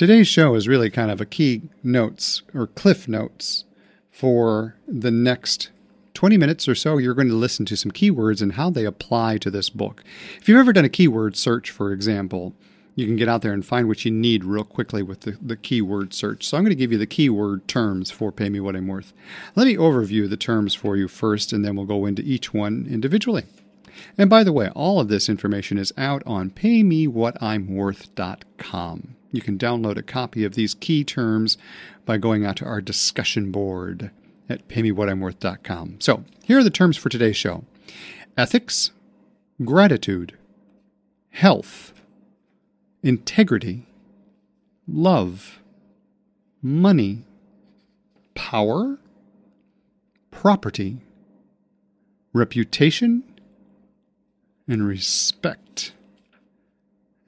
Today's show is really kind of a key notes or cliff notes for the next 20 minutes or so. You're going to listen to some keywords and how they apply to this book. If you've ever done a keyword search, for example, you can get out there and find what you need real quickly with the, the keyword search. So I'm going to give you the keyword terms for Pay Me What I'm Worth. Let me overview the terms for you first, and then we'll go into each one individually. And by the way, all of this information is out on paymewhatimworth.com. You can download a copy of these key terms by going out to our discussion board at paymewhatimworth.com. So, here are the terms for today's show ethics, gratitude, health, integrity, love, money, power, property, reputation, and respect.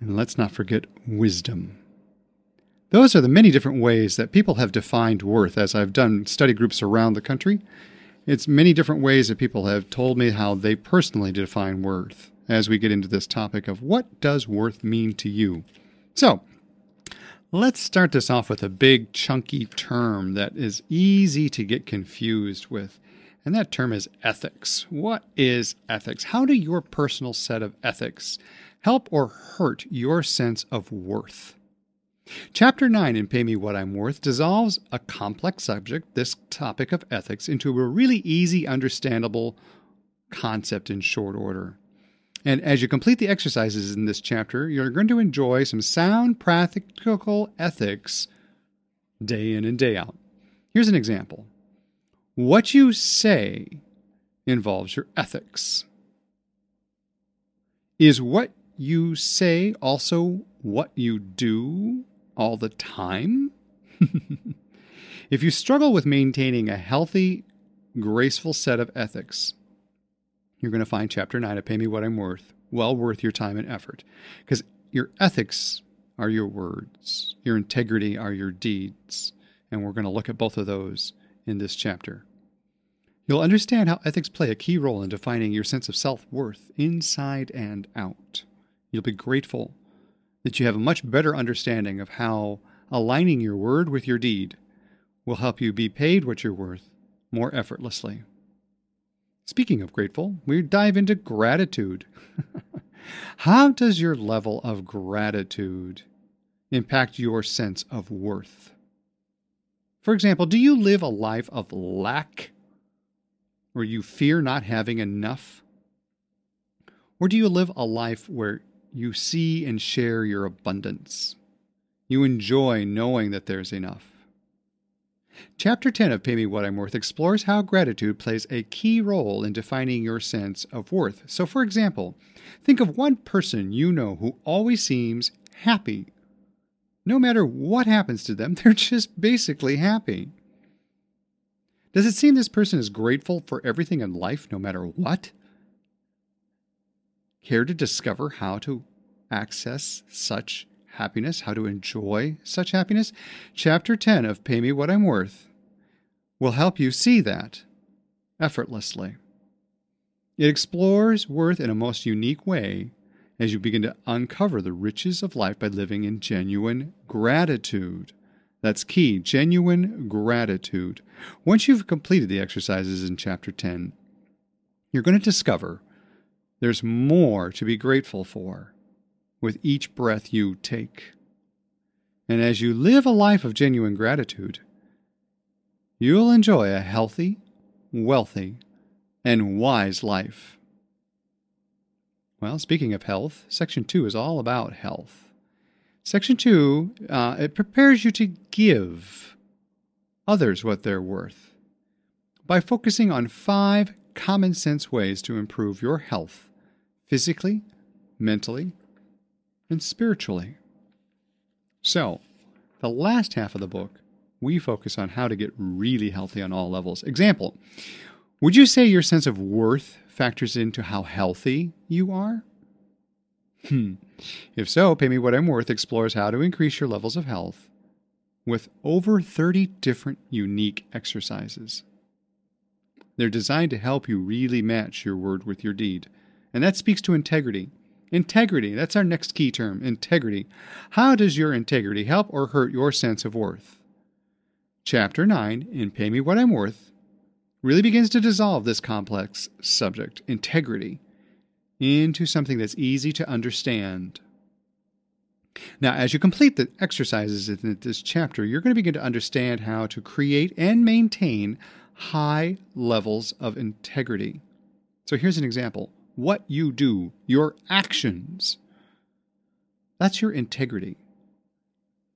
And let's not forget wisdom. Those are the many different ways that people have defined worth as I've done study groups around the country. It's many different ways that people have told me how they personally define worth as we get into this topic of what does worth mean to you. So, let's start this off with a big chunky term that is easy to get confused with. And that term is ethics. What is ethics? How do your personal set of ethics help or hurt your sense of worth? Chapter 9 in Pay Me What I'm Worth dissolves a complex subject, this topic of ethics, into a really easy, understandable concept in short order. And as you complete the exercises in this chapter, you're going to enjoy some sound, practical ethics day in and day out. Here's an example what you say involves your ethics. Is what you say also what you do all the time? if you struggle with maintaining a healthy, graceful set of ethics, you're going to find chapter 9 of Pay Me What I'm Worth well worth your time and effort. Because your ethics are your words, your integrity are your deeds. And we're going to look at both of those in this chapter. You'll understand how ethics play a key role in defining your sense of self worth inside and out. You'll be grateful that you have a much better understanding of how aligning your word with your deed will help you be paid what you're worth more effortlessly. Speaking of grateful, we dive into gratitude. how does your level of gratitude impact your sense of worth? For example, do you live a life of lack where you fear not having enough? Or do you live a life where you see and share your abundance? You enjoy knowing that there's enough. Chapter 10 of Pay Me What I'm Worth explores how gratitude plays a key role in defining your sense of worth. So, for example, think of one person you know who always seems happy. No matter what happens to them, they're just basically happy. Does it seem this person is grateful for everything in life, no matter what? Care to discover how to access such happiness, how to enjoy such happiness? Chapter 10 of Pay Me What I'm Worth will help you see that effortlessly. It explores worth in a most unique way as you begin to uncover the riches of life by living in genuine gratitude. That's key genuine gratitude. Once you've completed the exercises in Chapter 10, you're going to discover there's more to be grateful for with each breath you take. And as you live a life of genuine gratitude, you'll enjoy a healthy, wealthy, and wise life. Well, speaking of health, Section 2 is all about health. Section 2, uh, it prepares you to give others what they're worth by focusing on five common sense ways to improve your health physically, mentally, and spiritually. So, the last half of the book, we focus on how to get really healthy on all levels. Example Would you say your sense of worth factors into how healthy you are? Hmm. If so, Pay Me What I'm Worth explores how to increase your levels of health with over 30 different unique exercises. They're designed to help you really match your word with your deed, and that speaks to integrity, Integrity, that's our next key term integrity. How does your integrity help or hurt your sense of worth? Chapter 9, in Pay Me What I'm Worth, really begins to dissolve this complex subject, integrity, into something that's easy to understand. Now, as you complete the exercises in this chapter, you're going to begin to understand how to create and maintain high levels of integrity. So here's an example what you do, your actions. That's your integrity.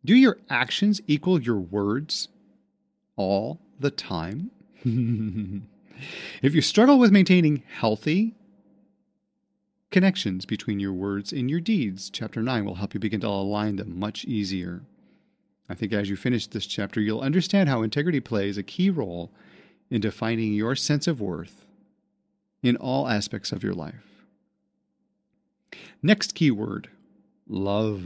Do your actions equal your words all the time? if you struggle with maintaining healthy connections between your words and your deeds, chapter 9 will help you begin to align them much easier. I think as you finish this chapter, you'll understand how integrity plays a key role in defining your sense of worth in all aspects of your life. Next keyword love.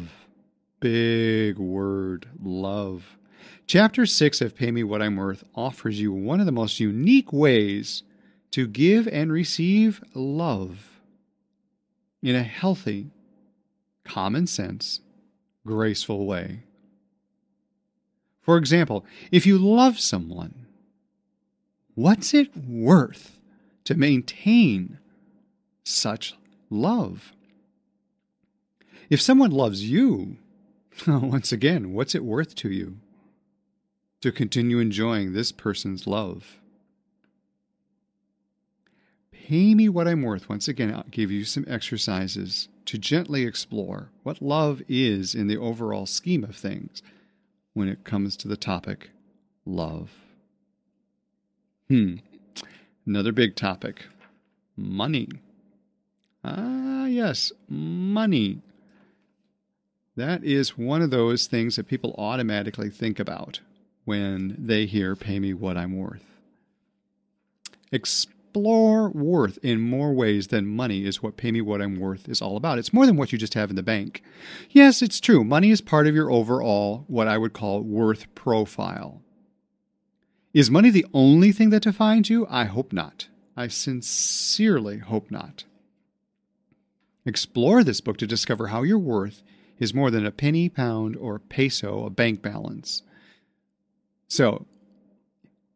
Big word, love. Chapter 6 of Pay Me What I'm Worth offers you one of the most unique ways to give and receive love in a healthy, common sense, graceful way. For example, if you love someone, what's it worth to maintain such love. If someone loves you, once again, what's it worth to you to continue enjoying this person's love? Pay me what I'm worth. Once again, I'll give you some exercises to gently explore what love is in the overall scheme of things when it comes to the topic love. Hmm. Another big topic money. Ah, yes, money. That is one of those things that people automatically think about when they hear pay me what I'm worth. Explore worth in more ways than money is what pay me what I'm worth is all about. It's more than what you just have in the bank. Yes, it's true. Money is part of your overall, what I would call worth profile. Is money the only thing that defines you? I hope not. I sincerely hope not. Explore this book to discover how your worth is more than a penny, pound, or peso, a bank balance. So,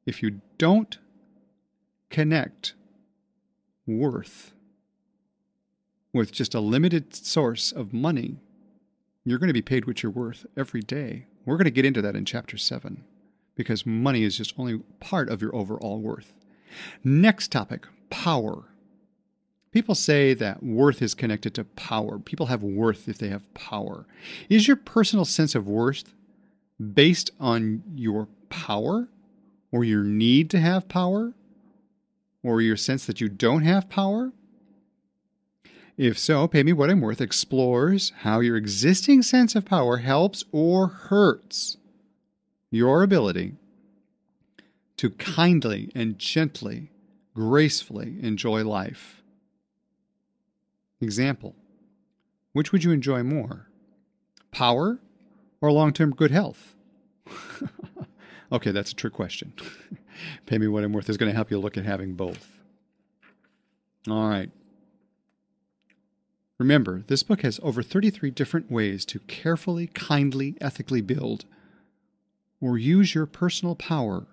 if you don't connect worth with just a limited source of money, you're going to be paid what you're worth every day. We're going to get into that in chapter 7 because money is just only part of your overall worth. Next topic power. People say that worth is connected to power. People have worth if they have power. Is your personal sense of worth based on your power or your need to have power or your sense that you don't have power? If so, Pay Me What I'm Worth explores how your existing sense of power helps or hurts your ability to kindly and gently, gracefully enjoy life. Example Which would you enjoy more? Power or long term good health? okay, that's a trick question. Pay me what I'm worth is going to help you look at having both. All right. Remember, this book has over 33 different ways to carefully, kindly, ethically build or use your personal power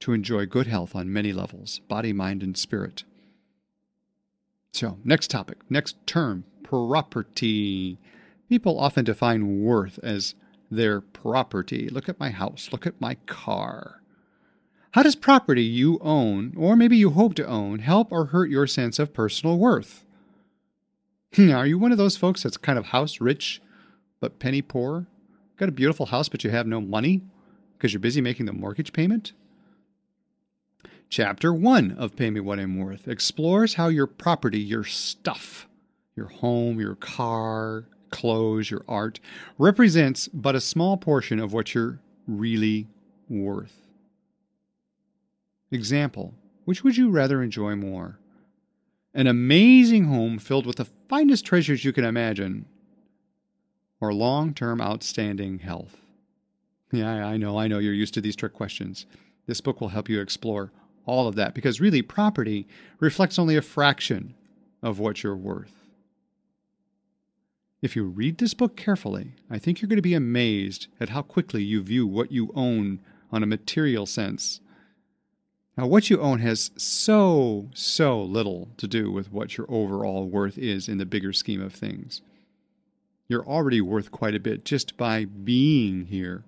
to enjoy good health on many levels body, mind, and spirit. So, next topic, next term property. People often define worth as their property. Look at my house, look at my car. How does property you own, or maybe you hope to own, help or hurt your sense of personal worth? Hmm, are you one of those folks that's kind of house rich but penny poor? Got a beautiful house, but you have no money because you're busy making the mortgage payment? Chapter 1 of Pay Me What I'm Worth explores how your property, your stuff, your home, your car, clothes, your art, represents but a small portion of what you're really worth. Example Which would you rather enjoy more? An amazing home filled with the finest treasures you can imagine, or long term outstanding health? Yeah, I know, I know you're used to these trick questions. This book will help you explore all of that because really property reflects only a fraction of what you're worth. If you read this book carefully, I think you're going to be amazed at how quickly you view what you own on a material sense. Now, what you own has so, so little to do with what your overall worth is in the bigger scheme of things. You're already worth quite a bit just by being here.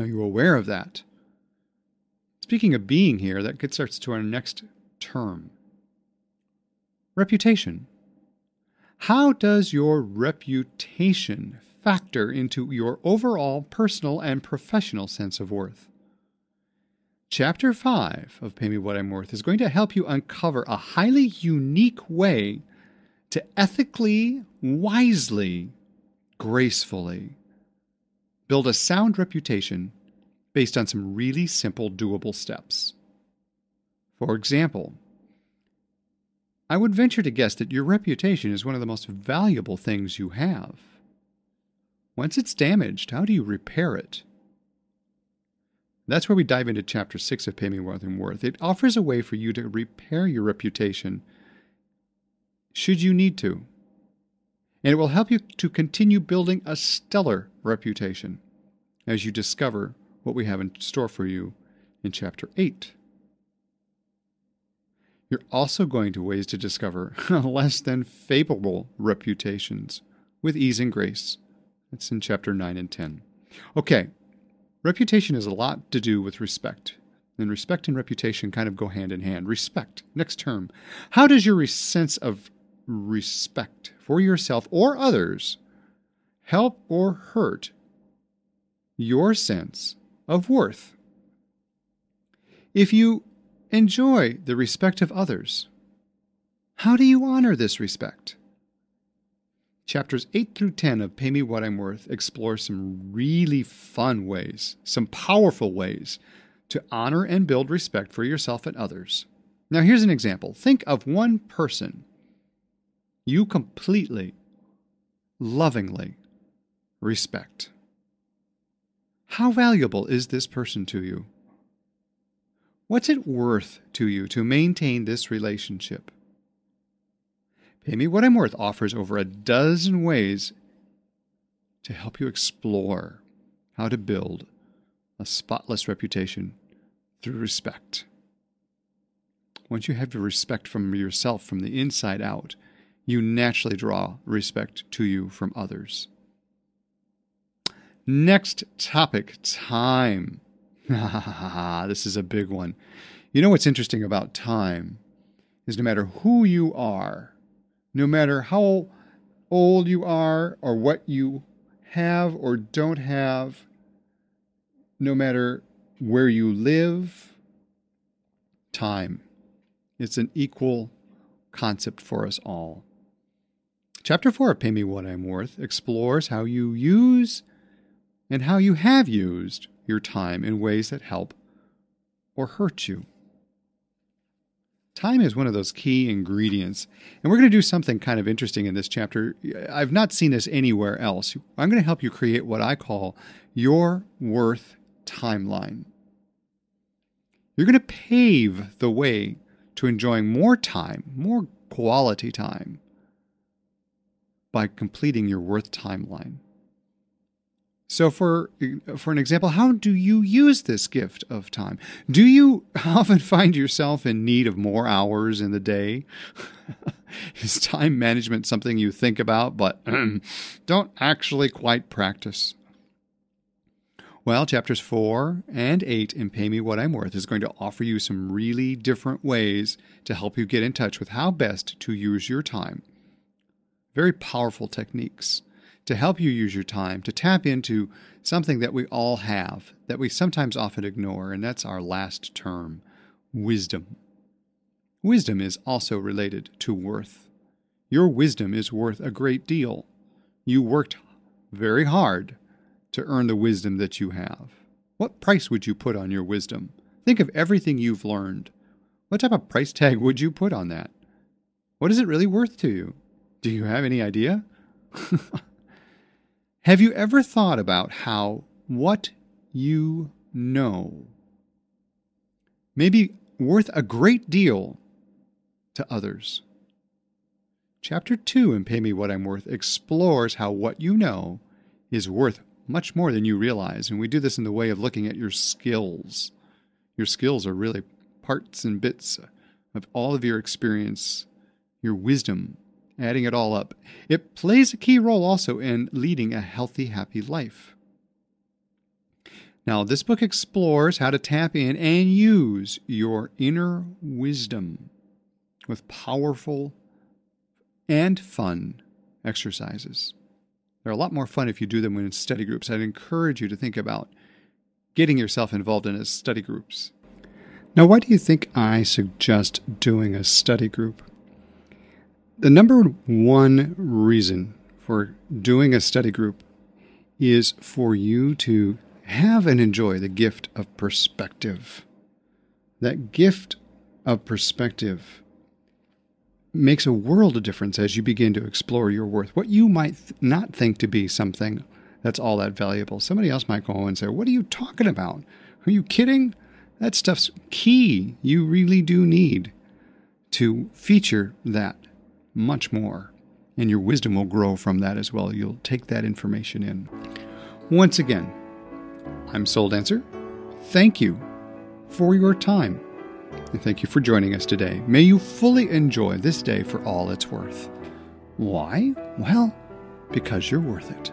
Are you aware of that? Speaking of being here, that gets us to our next term reputation. How does your reputation factor into your overall personal and professional sense of worth? Chapter 5 of Pay Me What I'm Worth is going to help you uncover a highly unique way to ethically, wisely, gracefully build a sound reputation based on some really simple, doable steps. For example, I would venture to guess that your reputation is one of the most valuable things you have. Once it's damaged, how do you repair it? That's where we dive into chapter 6 of Pay Me What Worth. It offers a way for you to repair your reputation should you need to. And it will help you to continue building a stellar reputation as you discover what we have in store for you in chapter 8. You're also going to ways to discover less than favorable reputations with ease and grace. That's in chapter 9 and 10. Okay, reputation has a lot to do with respect. And respect and reputation kind of go hand in hand. Respect, next term. How does your sense of respect for yourself or others help or hurt your sense of worth? If you Enjoy the respect of others. How do you honor this respect? Chapters 8 through 10 of Pay Me What I'm Worth explore some really fun ways, some powerful ways to honor and build respect for yourself and others. Now, here's an example. Think of one person you completely, lovingly respect. How valuable is this person to you? What's it worth to you to maintain this relationship? Pay Me What I'm Worth offers over a dozen ways to help you explore how to build a spotless reputation through respect. Once you have your respect from yourself from the inside out, you naturally draw respect to you from others. Next topic time. this is a big one. You know what's interesting about time is no matter who you are, no matter how old you are or what you have or don't have, no matter where you live, time. It's an equal concept for us all. Chapter 4 of Pay Me What I'm Worth explores how you use and how you have used your time in ways that help or hurt you. Time is one of those key ingredients. And we're going to do something kind of interesting in this chapter. I've not seen this anywhere else. I'm going to help you create what I call your worth timeline. You're going to pave the way to enjoying more time, more quality time, by completing your worth timeline. So, for for an example, how do you use this gift of time? Do you often find yourself in need of more hours in the day? Is time management something you think about but don't actually quite practice? Well, chapters 4 and 8 in Pay Me What I'm Worth is going to offer you some really different ways to help you get in touch with how best to use your time. Very powerful techniques to help you use your time to tap into something that we all have that we sometimes often ignore, and that's our last term wisdom. Wisdom is also related to worth. Your wisdom is worth a great deal. You worked very hard to earn the wisdom that you have. What price would you put on your wisdom? Think of everything you've learned. What type of price tag would you put on that? What is it really worth to you? Do you have any idea? Have you ever thought about how what you know may be worth a great deal to others? Chapter 2 in Pay Me What I'm Worth explores how what you know is worth much more than you realize. And we do this in the way of looking at your skills. Your skills are really parts and bits of all of your experience, your wisdom, adding it all up. It plays a key role also in leading a healthy, happy life. Now, this book explores how to tap in and use your inner wisdom with powerful and fun exercises. They're a lot more fun if you do them in study groups. I'd encourage you to think about getting yourself involved in study groups. Now, why do you think I suggest doing a study group? The number one reason for doing a study group is for you to have and enjoy the gift of perspective. That gift of perspective makes a world of difference as you begin to explore your worth. What you might th- not think to be something that's all that valuable. Somebody else might go and say, What are you talking about? Are you kidding? That stuff's key. You really do need to feature that much more. And your wisdom will grow from that as well. You'll take that information in. Once again, I'm Soul Dancer. Thank you for your time. And thank you for joining us today. May you fully enjoy this day for all it's worth. Why? Well, because you're worth it.